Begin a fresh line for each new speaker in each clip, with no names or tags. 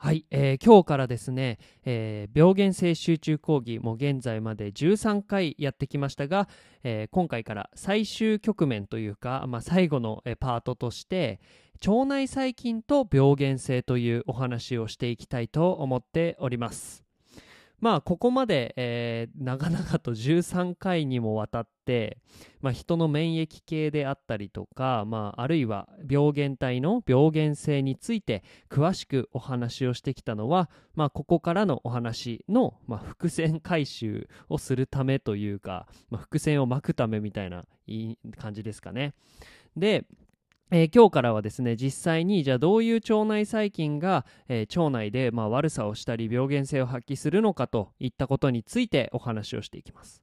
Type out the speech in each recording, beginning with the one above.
はい、えー今日からですね、えー病原性集中講義も現在まで13回やってきましたが、えー今回から最終局面というか、まあ、最後のパートとして腸内細菌と病原性というお話をしていきたいと思っております。まあここまで、えー長々と13回にもわたって、まあ、人の免疫系であったりとか、まあ、あるいは病原体の病原性について詳しくお話をしてきたのは、まあ、ここからのお話の、まあ、伏線回収をするためというか、まあ、伏線を巻くためみたいな感じですかね。で、えー今日からはですね実際にじゃあどういう腸内細菌が、えー腸内で、まあ、悪さをしたり病原性を発揮するのかといったことについてお話をしていきます。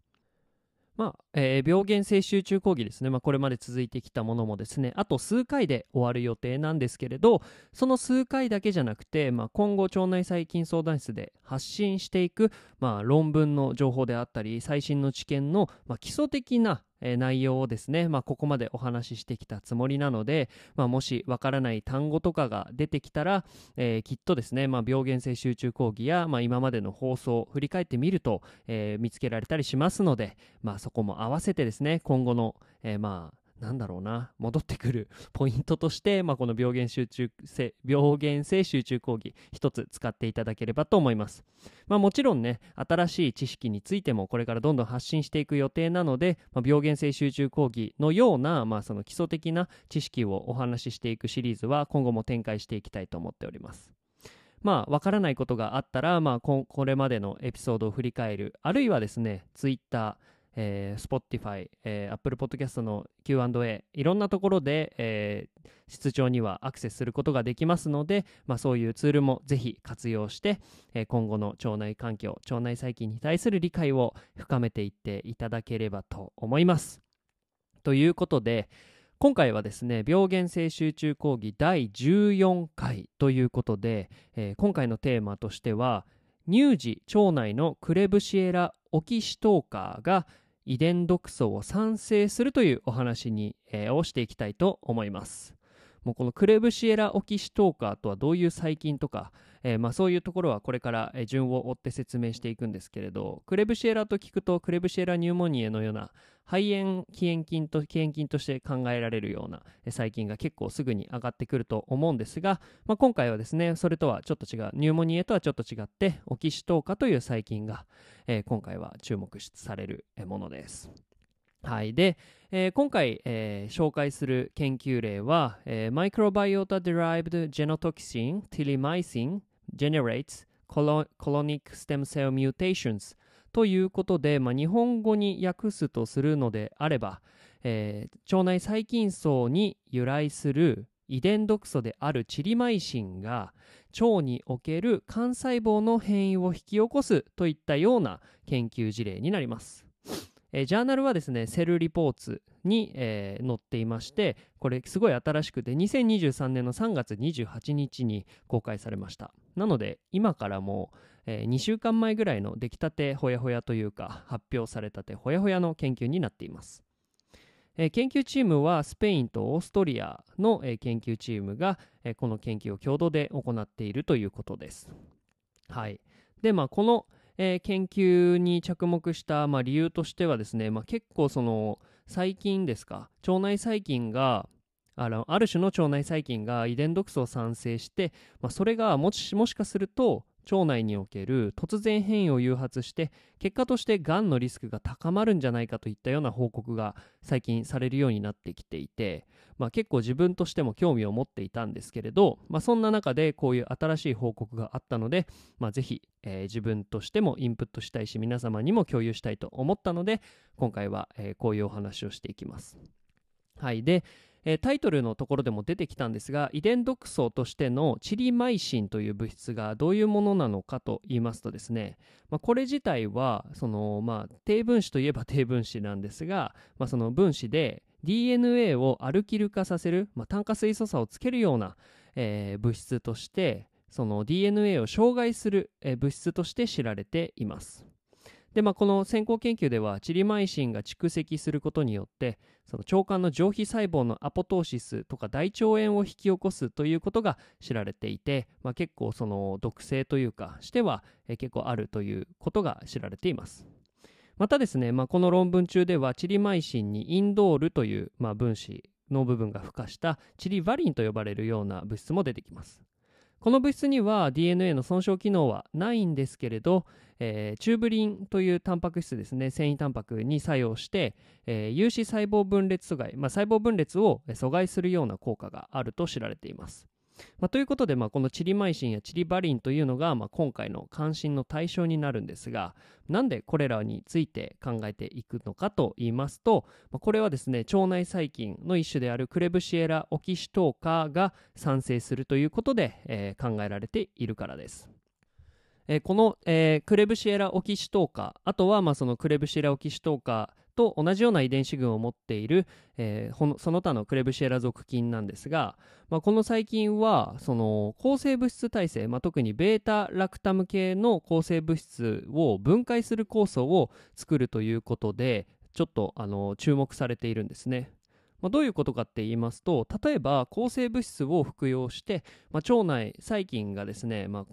まあえー病原性集中講義ですね、まあ、これまで続いてきたものもですねあと数回で終わる予定なんですけれどその数回だけじゃなくて、まあ、今後腸内細菌相談室で発信していく、まあ、論文の情報であったり最新の知見の、まあ、基礎的なえ内容をですね、まあ、ここまでお話ししてきたつもりなので、まあ、もしわからない単語とかが出てきたら、えーきっとですね、まあ、病原性集中講義や、まあ、今までの放送を振り返ってみると、えー見つけられたりしますので、まあ、そこも合わせてですね今後の、えーまあなんだろうな戻ってくる ポイントとして、まあ、この病原集中性病原性集中講義一つ使っていただければと思います。まあ、もちろんね新しい知識についてもこれからどんどん発信していく予定なので、まあ、病原性集中講義のような、まあ、その基礎的な知識をお話ししていくシリーズは今後も展開していきたいと思っております。まあ、わからないことがあったら、まあ、ここれまでのエピソードを振り返る、あるいはですね、Twitter、えー、Spotify、えー Apple Podcast の Q&A、いろんなところで、えー室長にはアクセスすることができますので、まあ、そういうツールもぜひ活用して、えー今後の腸内環境、腸内細菌に対する理解を深めていっていただければと思います。ということで、今回はですね、病原性集中講義第14回ということで、えー今回のテーマとしては、乳児腸内のクレブシエラ・オキシトーカーが遺伝毒素を産生するというお話に、えーをしていきたいと思います。もうこのクレブシエラ・オキシトーカーとはどういう細菌とか、えーまあ、そういうところはこれから順を追って説明していくんですけれどクレブシエラと聞くとクレブシエラニューモニエのような肺炎起炎菌と起炎菌として考えられるような細菌が結構すぐに上がってくると思うんですが、まあ、今回はですねそれとはちょっと違うニューモニエとはちょっと違ってオキシトーカという細菌が、えー今回は注目されるものです。はい、で、えー今回、えー紹介する研究例は、えー、Microbiota Derived Genotoxin Telemycin Generates Colonic Stem Cell Mutations ということで、まあ、日本語に訳すとするのであれば、えー腸内細菌層に由来する遺伝毒素であるチリマイシンが腸における幹細胞の変異を引き起こすといったような研究事例になります。えージャーナルはですね、セルリポーツに、えー載っていまして、これすごい新しくて、2023年の3月28日に公開されました。なので、今からもう、え2週間前ぐらいの出来たてほやほやというか、発表されたてほやほやの研究になっています。えー研究チームはスペインとオーストリアの、えー研究チームが、えーこの研究を共同で行っているということです。はい。で、まあ、この、えー研究に着目した、まあ、理由としてはですね、まあ、結構その細菌ですか腸内細菌があのある種の腸内細菌が遺伝毒素を産生して、まあ、それがもしもしかすると腸内における突然変異を誘発して結果としてがんのリスクが高まるんじゃないかといったような報告が最近されるようになってきていて、まあ、結構自分としても興味を持っていたんですけれど、まあ、そんな中でこういう新しい報告があったので、まあ、ぜひ、えー自分としてもインプットしたいし皆様にも共有したいと思ったので今回は、えーこういうお話をしていきます。はい、で、えー、タイトルのところでも出てきたんですが遺伝毒素としてのチリマイシンという物質がどういうものなのかと言いますとですね、まあ、これ自体はその、まあ、低分子といえば低分子なんですが、まあ、その分子で DNA をアルキル化させる、まあ、炭化水素差をつけるような、えー、物質としてその DNA を障害する、えー、物質として知られています。で、まあ、この先行研究ではチリマイシンが蓄積することによってその腸管の上皮細胞のアポトーシスとか大腸炎を引き起こすということが知られていて、まあ、結構その毒性というかしては、え結構あるということが知られています。またですね、まあ、この論文中ではチリマイシンにインドールという、まあ、分子の部分が付加したチリバリンと呼ばれるような物質も出てきます。この物質には DNA の損傷機能はないんですけれど、えー、チューブリンというタンパク質ですね繊維タンパクに作用して、えー、有刺細胞分裂阻害、まあ、細胞分裂を阻害するような効果があると知られていますまあ、ということで、まあ、このチリマイシンやチリバリンというのが、まあ、今回の関心の対象になるんですがなんでこれらについて考えていくのかと言いますと、まあ、これはですね腸内細菌の一種であるクレブシエラ・オキシトーカが産生するということで、えー、考えられているからです。えー、この、えー、クレブシエラ・オキシトーカあとはまあそのクレブシエラ・オキシトーカと同じような遺伝子群を持っている、えー、その他のクレブシエラ属菌なんですが、まあ、この細菌はその抗生物質耐性、まあ、特に β ラクタム系の抗生物質を分解する酵素を作るということでちょっとあの注目されているんですね。まあ、どういうことかって言いますと例えば抗生物質を服用して、ま、腸内細菌がですね、まあ、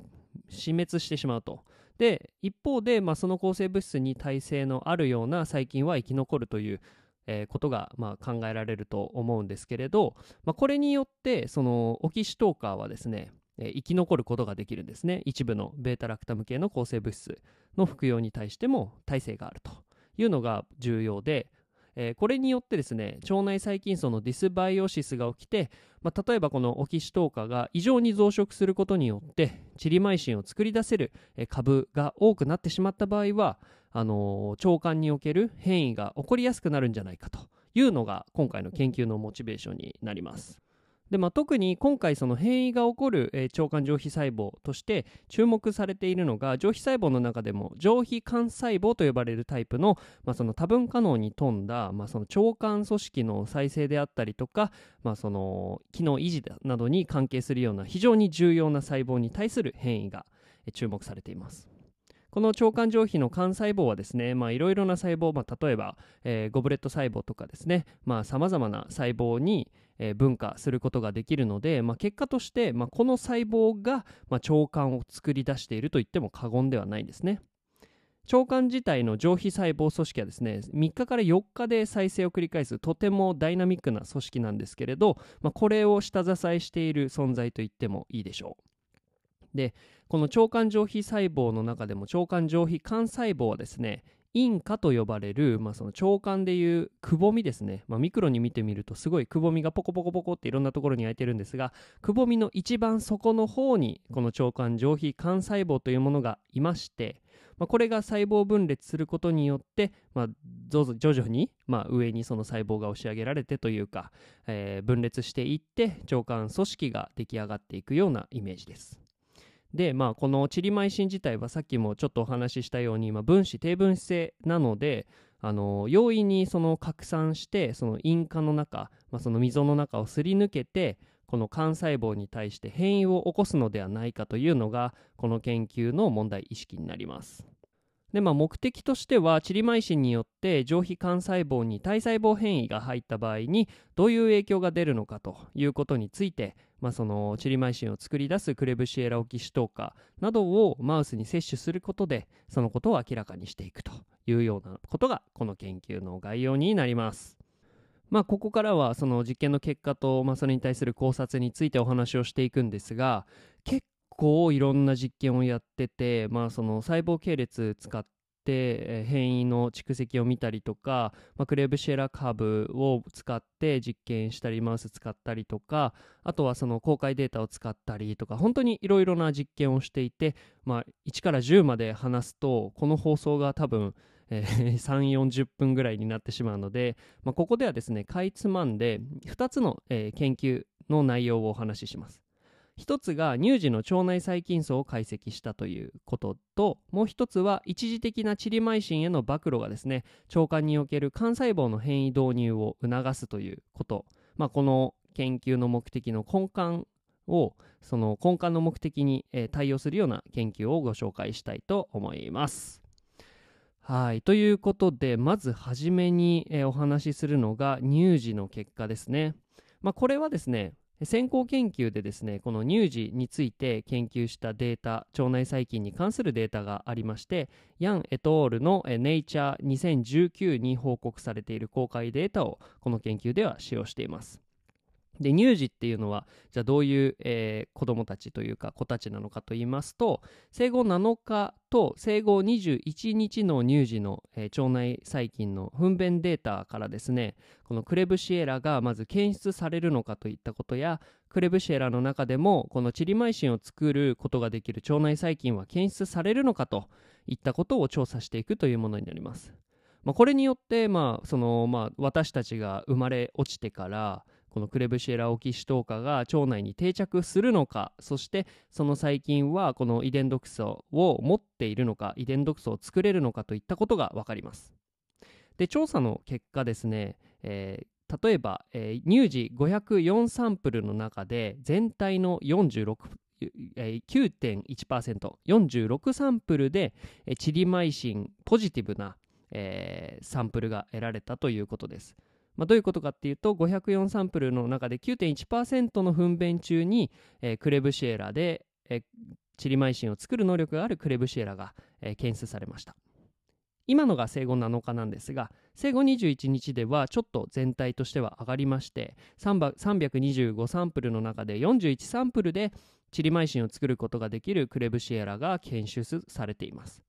死滅してしまうと。で一方で、まあ、その抗生物質に耐性のあるような細菌は生き残るという、えー、ことが、まあ、考えられると思うんですけれど、まあ、これによってそのオキシトーカーはですね、えー、生き残ることができるんですね。一部の β ラクタム系の抗生物質の服用に対しても耐性があるというのが重要でえー、これによってですね腸内細菌層のディスバイオシスが起きて、まあ、例えばこのオキシトーカが異常に増殖することによってチリマイシンを作り出せる株が多くなってしまった場合はあのー、腸管における変異が起こりやすくなるんじゃないかというのが今回の研究のモチベーションになります。でまあ、特に今回その変異が起こる、えー、腸管上皮細胞として注目されているのが上皮細胞の中でも上皮幹細胞と呼ばれるタイプの,、まあその多分可能に富んだ、まあ、その腸管組織の再生であったりとか、まあ、その機能維持などに関係するような非常に重要な細胞に対する変異が注目されています。この腸管上皮の幹細胞はですね、いろいろな細胞、まあ、例えば、えー、ゴブレット細胞とかですね、さまざ、まな細胞に、えー、分化することができるので、まあ、結果として、まあ、この細胞が、まあ、腸管を作り出していると言っても過言ではないんですね。腸管自体の上皮細胞組織はですね3日から4日で再生を繰り返すとてもダイナミックな組織なんですけれど、まあ、これを下支えしている存在と言ってもいいでしょう。でこの腸管上皮細胞の中でも腸管上皮幹細胞はですねインカと呼ばれる、まあ、その腸管でいうくぼみですね、まあ、ミクロに見てみるとすごいくぼみがポコポコポコっていろんなところに開いてるんですがくぼみの一番底の方にこの腸管上皮幹細胞というものがいまして、まあ、これが細胞分裂することによって、まあ、徐々に、まあ、上にその細胞が押し上げられてというか、えー、分裂していって腸管組織が出来上がっていくようなイメージです。で、まあ、このチリマイシン自体はさっきもちょっとお話ししたように、まあ、分子低分子性なのであの容易にその拡散してその陰化の中、まあ、その溝の中をすり抜けてこの幹細胞に対して変異を起こすのではないかというのがこの研究の問題意識になります。でまあ、目的としてはチリマイシンによって上皮幹細胞に体細胞変異が入った場合にどういう影響が出るのかということについて、まあ、そのチリマイシンを作り出すクレブシエラオキシトーカなどをマウスに摂取することでそのことを明らかにしていくというようなことがこの研究の概要になります。まあ、ここからはその実験の結果と、まあ、それに対する考察についてお話をしていくんですが構いろんな実験をやってて、まあ、その細胞系列使って、変異の蓄積を見たりとか、まあ、クレブシェラ株を使って実験したりマウス使ったりとかあとはその公開データを使ったりとか本当にいろいろな実験をしていて、まあ、1から10まで話すとこの放送が多分えー、3 40分ぐらいになってしまうので、まあ、ここではですねかいつまんで2つの、えー、研究の内容をお話しします。一つが乳児の腸内細菌層を解析したということともう一つは一時的なチリマイシンへの暴露がですね腸管における幹細胞の変異導入を促すということ、まあ、この研究の目的の根幹をその根幹の目的に、えー、対応するような研究をご紹介したいと思います。はいということでまずはじめに、えー、お話しするのが乳児の結果ですね。まあ、これはですね先行研究でですねこの乳児について研究したデータ腸内細菌に関するデータがありましてヤン・エトールの「ネイチャー2019」に報告されている公開データをこの研究では使用しています。で乳児っていうのはじゃあどういう、えー、子どもたちというか子たちなのかと言いますと生後7日と生後21日の乳児の、えー、腸内細菌の糞便データからですねこのクレブシエラがまず検出されるのかといったことやクレブシエラの中でもこのチリマイシンを作ることができる腸内細菌は検出されるのかといったことを調査していくというものになります。まあ、これによって、まあそのまあ、私たちが生まれ落ちてからこのクレブシエラオキシトーカが腸内に定着するのかそしてその細菌はこの遺伝毒素を持っているのか遺伝毒素を作れるのかといったことが分かりますで調査の結果ですね、えー、例えば、えー、乳児504サンプルの中で全体の46 9.1%、46サンプルでチリマイシンポジティブな、えー、サンプルが得られたということです。まあ、どういうことかっていうと504サンプルの中で9.1%の糞便中に、えー、クレブシエラで、えー、チリマイシンを作る能力があるクレブシエラが、えー、検出されました。今のが生後7日なんですが生後21日ではちょっと全体としては上がりまして325サンプルの中で41サンプルでチリマイシンを作ることができるクレブシエラが検出されています。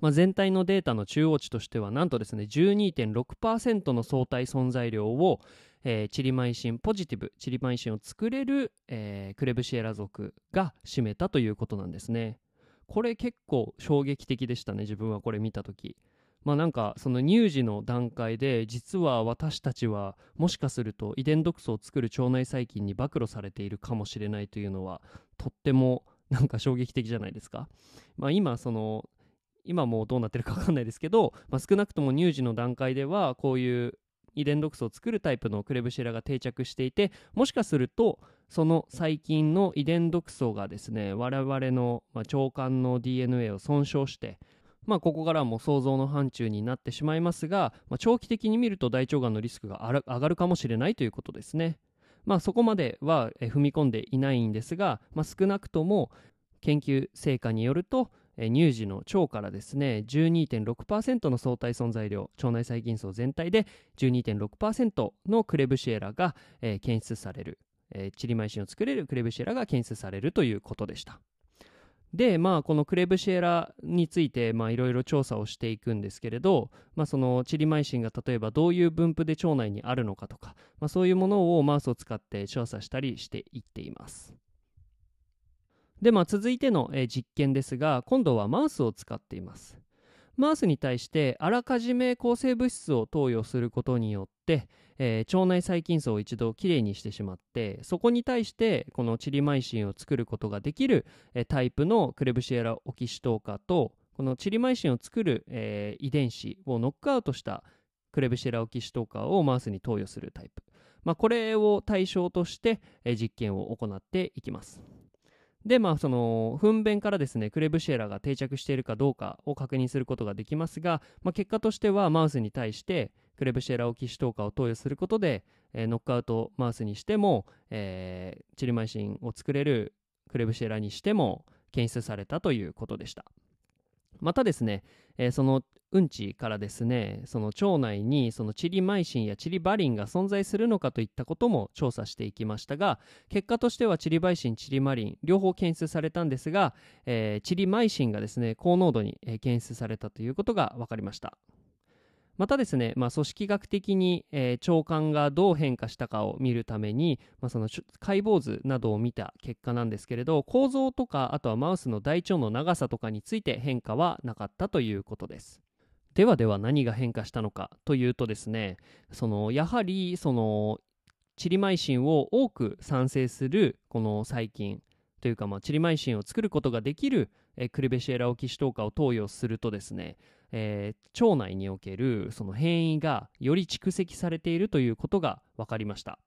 まあ、全体のデータの中央値としてはなんとですね12.6%の相対存在量を、えー、チリマイシンポジティブチリマイシンを作れる、えー、クレブシエラ族が占めたということなんですねこれ結構衝撃的でしたね自分はこれ見た時まあなんかその乳児の段階で実は私たちはもしかすると遺伝毒素を作る腸内細菌に暴露されているかもしれないというのはとってもなんか衝撃的じゃないですか。まあ、今その今もうどうなってるか分かんないですけど、まあ、少なくとも乳児の段階ではこういう遺伝毒素を作るタイプのクレブシェラが定着していてもしかするとその細菌の遺伝毒素がですね我々の、腸管の DNA を損傷してまあ、ここからも想像の範疇になってしまいますが、まあ、長期的に見ると大腸がんのリスクが上がるかもしれないということですね。まあ、そこまでは踏み込んでいないんですが、まあ、少なくとも研究成果によると乳児の腸からですね12.6%の相対存在量腸内細菌層全体で12.6%のクレブシエラが、えー、検出される、チリマイシンを作れるクレブシエラが検出されるということでした。でまあこのクレブシエラについていろいろ調査をしていくんですけれど、まあ、そのチリマイシンが例えばどういう分布で腸内にあるのかとか、まあ、そういうものをマウスを使って調査したりしていっています。で、まあ、続いての、えー、実験ですが今度はマウスを使っていますマウスに対してあらかじめ抗生物質を投与することによって、えー、腸内細菌層を一度きれいにしてしまってそこに対してこのチリマイシンを作ることができる、えー、タイプのクレブシエラオキシトーカとこのチリマイシンを作る、えー、遺伝子をノックアウトしたクレブシエラオキシトーカをマウスに投与するタイプ、まあ、これを対象として、えー、実験を行っていきます。で、まあ、その糞便からですねクレブシエラが定着しているかどうかを確認することができますが、まあ、結果としてはマウスに対してクレブシエラオキシトーカを投与することで、えー、ノックアウトマウスにしても、えー、チリマイシンを作れるクレブシエラにしても検出されたということでした。またですね、えー、そのうんちからですねその腸内にそのチリマイシンやチリバリンが存在するのかといったことも調査していきましたが結果としてはチリバイシンチリマリン両方検出されたんですが、えー、チリマイシンがですね高濃度に検出されたということが分かりました。またですね、まあ、組織学的に、えー、腸管がどう変化したかを見るために、まあ、その解剖図などを見た結果なんですけれど構造とかあとはマウスの大腸の長さとかについて変化はなかったということです。ではでは何が変化したのかというとですねそのやはりそのチリマイシンを多く産生するこの細菌というか、まあ、チリマイシンを作ることができる、えクルベシエラオキシトーカを投与するとですね、えー、腸内におけるその変異がより蓄積されているということが分かりました。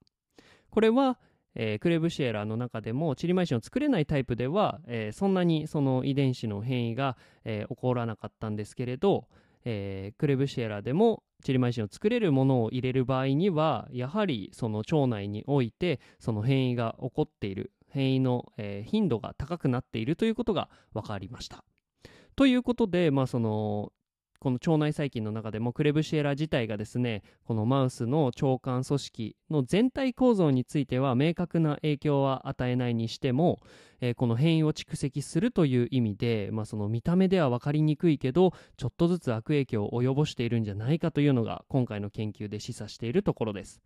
これは、えー、クレブシエラの中でもチリマイシンを作れないタイプでは、えー、そんなにその遺伝子の変異が、え起こらなかったんですけれど、えクレブシエラでもチリマイシンを作れるものを入れる場合にはやはりその腸内においてその変異が起こっている変異の、えー、頻度が高くなっているということが分かりました。ということで、まあ、そのこの腸内細菌の中でもクレブシエラ自体がですねこのマウスの腸管組織の全体構造については明確な影響は与えないにしても、えー、この変異を蓄積するという意味で、まあ、その見た目では分かりにくいけどちょっとずつ悪影響を及ぼしているんじゃないかというのが今回の研究で示唆しているところです。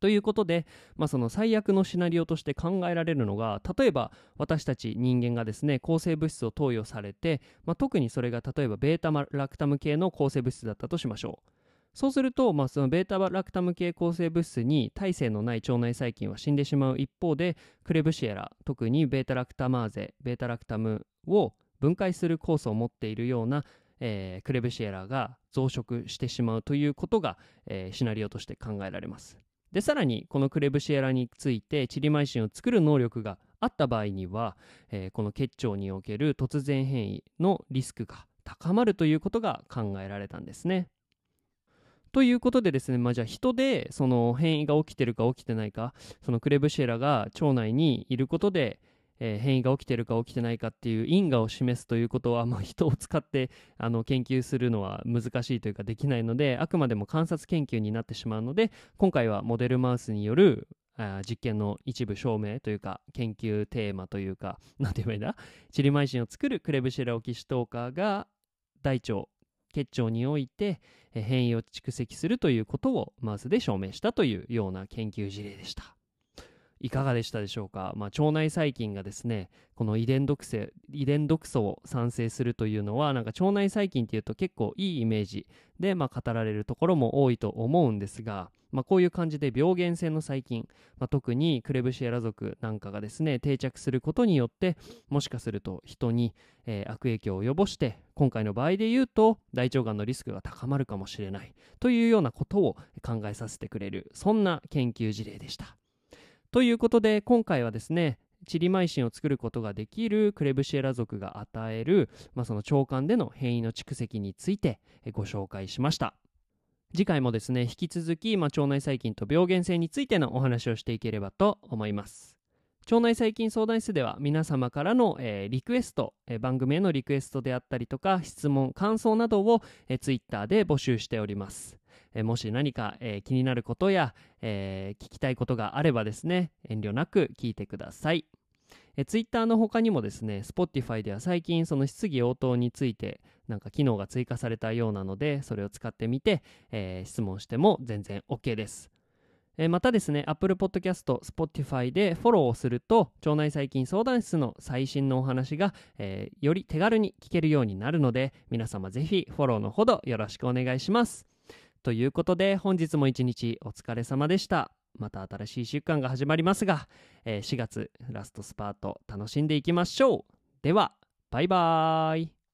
ということで、まあ、その最悪のシナリオとして考えられるのが例えば私たち人間がですね抗生物質を投与されて、まあ、特にそれが例えばベータラクタム系の抗生物質だったとしましょう。そうすると、まあ、そのベータラクタム系抗生物質に耐性のない腸内細菌は死んでしまう一方でクレブシエラ特にベータラクタマーゼベータラクタムを分解する酵素を持っているようなえー、クレブシエラが増殖してしまうということが、えー、シナリオとして考えられます。でさらにこのクレブシエラについてチリマイシンを作る能力があった場合には、えー、この結腸における突然変異のリスクが高まるということが考えられたんですね。ということでですね、まあ、じゃあ人でその変異が起きてるか起きてないかそのクレブシエラが腸内にいることで、えー、変異が起きてるか起きてないかっていう因果を示すということは、まあ、人を使って あの研究するのは難しいというかできないのであくまでも観察研究になってしまうので今回はモデルマウスによる実験の一部証明というか研究テーマというか 何て言えばいいんだ？チリマイシンを作るクレブシェラオキシトーカーが大腸結腸において変異を蓄積するということをマウスで証明したというような研究事例でした。いかがでしたでしょうか、まあ、腸内細菌がですねこの遺伝毒性遺伝毒素を産生するというのはなんか腸内細菌っていうと結構いいイメージで、まあ、語られるところも多いと思うんですが、まあ、こういう感じで病原性の細菌、まあ、特にクレブシエラ属なんかがですね定着することによってもしかすると人に、えー、悪影響を及ぼして今回の場合で言うと大腸がんのリスクが高まるかもしれないというようなことを考えさせてくれるそんな研究事例でした。ということで今回はですねチリマイシンを作ることができるクレブシエラ属が与える、まあ、その腸管での変異の蓄積についてご紹介しました。次回もですね引き続き、まあ、腸内細菌と病原性についてのお話をしていければと思います。腸内細菌相談室では皆様からの、えー、リクエスト、えー、番組へのリクエストであったりとか質問感想などを、えー、ツイッターで募集しております。えもし何か、え気になることや、え聞きたいことがあればですね、遠慮なく聞いてください。え Twitter の他にもですね、Spotify では最近その質疑応答についてなんか機能が追加されたようなので、それを使ってみて、えー、質問しても全然 OK です。えまたですね、Apple Podcast、Spotify でフォローをすると、腸内細菌相談室の最新のお話が、えー、より手軽に聞けるようになるので、皆様ぜひフォローのほどよろしくお願いします。ということで本日も一日お疲れ様でした。また新しい1週間が始まりますが、えー、4月ラストスパート楽しんでいきましょう。では、バイバーイ。